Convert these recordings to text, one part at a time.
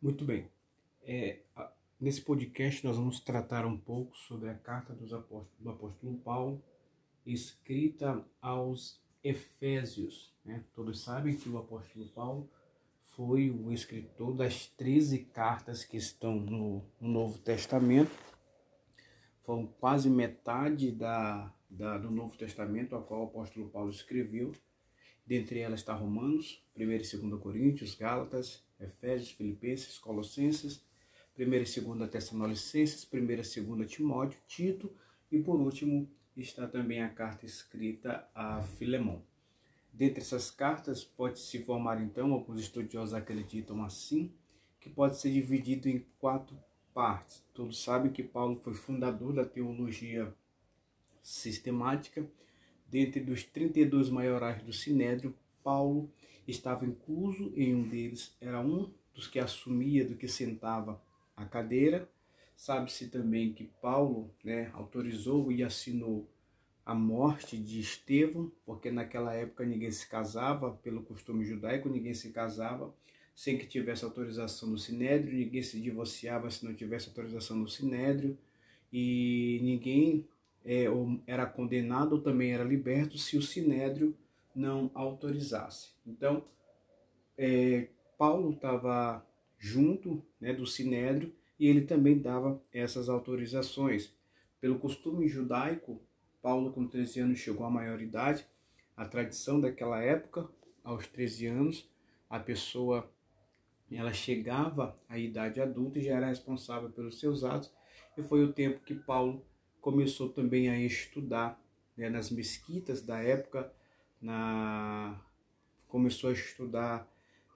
Muito bem. É, nesse podcast nós vamos tratar um pouco sobre a carta apóstolos, do apóstolo Paulo, escrita aos Efésios. Né? Todos sabem que o apóstolo Paulo foi o escritor das 13 cartas que estão no, no Novo Testamento. Foram quase metade da, da, do Novo Testamento a qual o apóstolo Paulo escreveu. Dentre elas está Romanos, 1 e 2 Coríntios, Gálatas, Efésios, Filipenses, Colossenses, 1 e 2 Tessalonicenses, 1 e 2 Timóteo, Tito e por último está também a carta escrita a Filemão. Dentre essas cartas pode se formar então, alguns estudiosos acreditam assim, que pode ser dividido em quatro partes. Todos sabem que Paulo foi fundador da teologia sistemática, Dentre dos 32 maiorais do Sinédrio, Paulo estava incluso em um deles, era um dos que assumia, do que sentava a cadeira. Sabe-se também que Paulo né, autorizou e assinou a morte de Estevão, porque naquela época ninguém se casava, pelo costume judaico, ninguém se casava sem que tivesse autorização do Sinédrio, ninguém se divorciava se não tivesse autorização do Sinédrio, e ninguém é, era condenado ou também era liberto se o sinédrio não autorizasse. Então, é, Paulo estava junto né, do sinédrio e ele também dava essas autorizações. Pelo costume judaico, Paulo com 13 anos chegou à maioridade. A tradição daquela época, aos 13 anos, a pessoa ela chegava à idade adulta e já era responsável pelos seus atos. E foi o tempo que Paulo começou também a estudar né, nas mesquitas da época, na... começou a estudar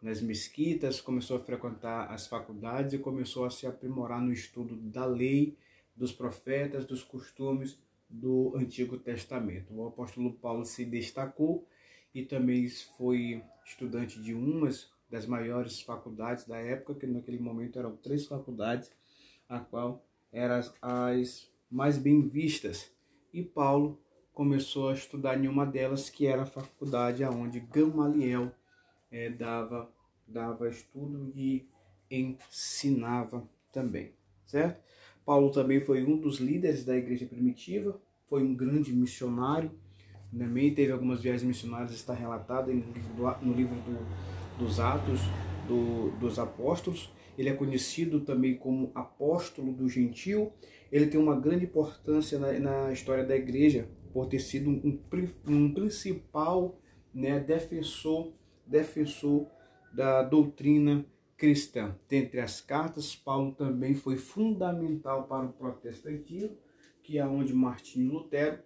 nas mesquitas, começou a frequentar as faculdades e começou a se aprimorar no estudo da lei, dos profetas, dos costumes do Antigo Testamento. O apóstolo Paulo se destacou e também foi estudante de umas das maiores faculdades da época, que naquele momento eram três faculdades, a qual eram as mais bem vistas, e Paulo começou a estudar em uma delas, que era a faculdade aonde Gamaliel é, dava, dava estudo e ensinava também, certo? Paulo também foi um dos líderes da igreja primitiva, foi um grande missionário, também teve algumas viagens missionárias, está relatado no livro, do, no livro do, dos Atos do, dos Apóstolos. Ele é conhecido também como apóstolo do gentil ele tem uma grande importância na, na história da igreja por ter sido um, um principal né, defensor, defensor da doutrina cristã. Dentre as cartas, Paulo também foi fundamental para o protestantismo, que é onde Martinho Lutero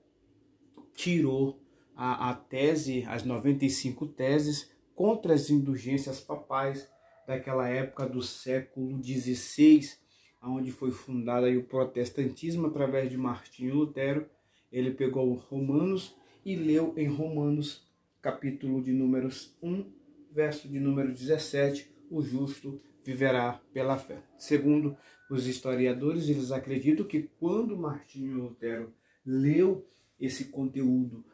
tirou a, a tese, as 95 teses contra as indulgências papais daquela época do século XVI onde foi fundado o protestantismo através de Martinho Lutero. Ele pegou Romanos e leu em Romanos, capítulo de números 1, verso de número 17, o justo viverá pela fé. Segundo os historiadores, eles acreditam que quando Martinho Lutero leu esse conteúdo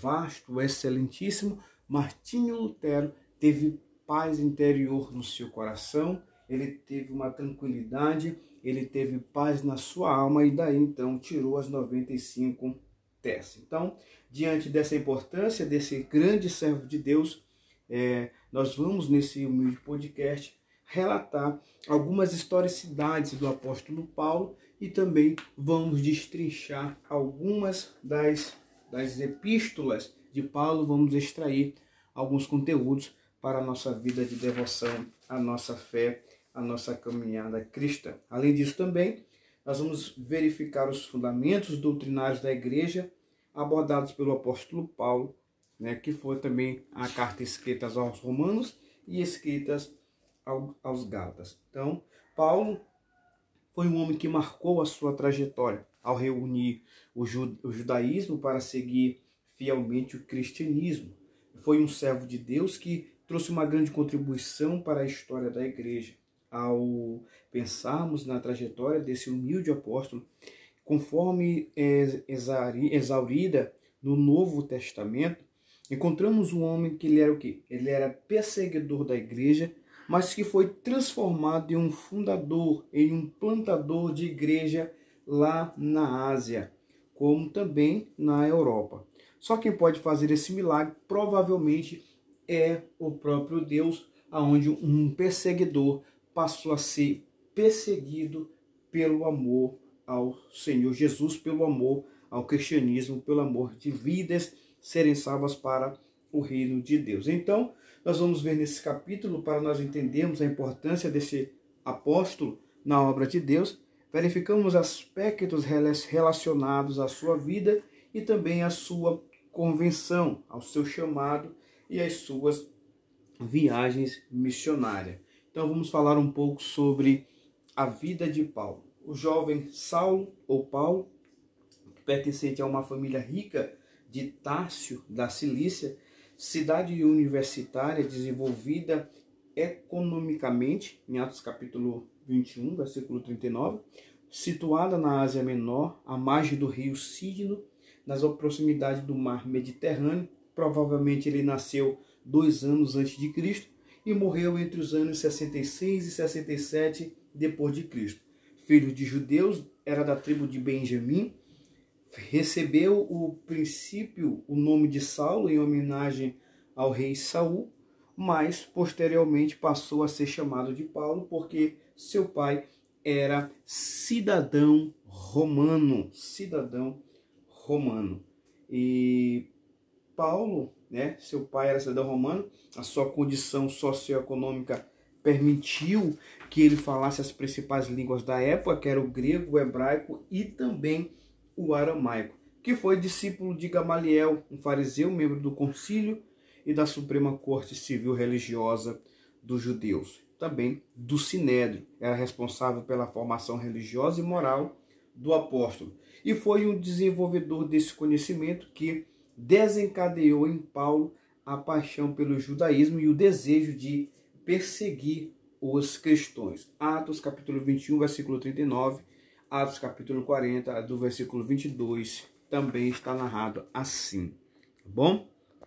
vasto, excelentíssimo, Martinho Lutero teve paz interior no seu coração, ele teve uma tranquilidade ele teve paz na sua alma e daí então tirou as 95 teses. Então, diante dessa importância desse grande servo de Deus, é, nós vamos nesse humilde podcast relatar algumas historicidades do apóstolo Paulo e também vamos destrinchar algumas das, das epístolas de Paulo, vamos extrair alguns conteúdos para a nossa vida de devoção, a nossa fé a nossa caminhada cristã. Além disso, também, nós vamos verificar os fundamentos doutrinários da igreja abordados pelo apóstolo Paulo, né, que foi também a carta escrita aos Romanos e escritas aos Gálatas. Então, Paulo foi um homem que marcou a sua trajetória ao reunir o, judaísmo para seguir fielmente o cristianismo. Foi um servo de Deus que trouxe uma grande contribuição para a história da igreja ao pensarmos na trajetória desse humilde apóstolo, conforme é exaurida no Novo Testamento, encontramos um homem que ele era o quê? Ele era perseguidor da igreja, mas que foi transformado em um fundador, em um plantador de igreja lá na Ásia, como também na Europa. Só quem pode fazer esse milagre provavelmente é o próprio Deus, aonde um perseguidor passou a ser perseguido pelo amor ao Senhor Jesus, pelo amor ao cristianismo, pelo amor de vidas serem salvas para o reino de Deus. Então, nós vamos ver nesse capítulo, para nós entendermos a importância desse apóstolo na obra de Deus, verificamos aspectos relacionados à sua vida e também à sua convenção, ao seu chamado e às suas viagens missionárias. Então vamos falar um pouco sobre a vida de Paulo. O jovem Saulo ou Paulo, pertencente a uma família rica de Tárcio da Cilícia, cidade universitária desenvolvida economicamente, em Atos capítulo 21, versículo 39, situada na Ásia Menor, à margem do rio Sídno, nas proximidades do mar Mediterrâneo. Provavelmente ele nasceu dois anos antes de Cristo e morreu entre os anos 66 e 67 depois de Cristo. Filho de judeus, era da tribo de Benjamim, recebeu o princípio o nome de Saulo em homenagem ao rei Saul, mas posteriormente passou a ser chamado de Paulo porque seu pai era cidadão romano, cidadão romano. E Paulo, né, seu pai era cidadão romano, a sua condição socioeconômica permitiu que ele falasse as principais línguas da época, que era o grego, o hebraico e também o aramaico, que foi discípulo de Gamaliel, um fariseu, membro do concílio e da Suprema Corte Civil Religiosa dos judeus, também do Sinédrio, era responsável pela formação religiosa e moral do apóstolo, e foi um desenvolvedor desse conhecimento que desencadeou em Paulo a paixão pelo judaísmo e o desejo de perseguir os cristãos. Atos capítulo 21, versículo 39, Atos capítulo 40, do versículo 22, também está narrado assim. Tá bom?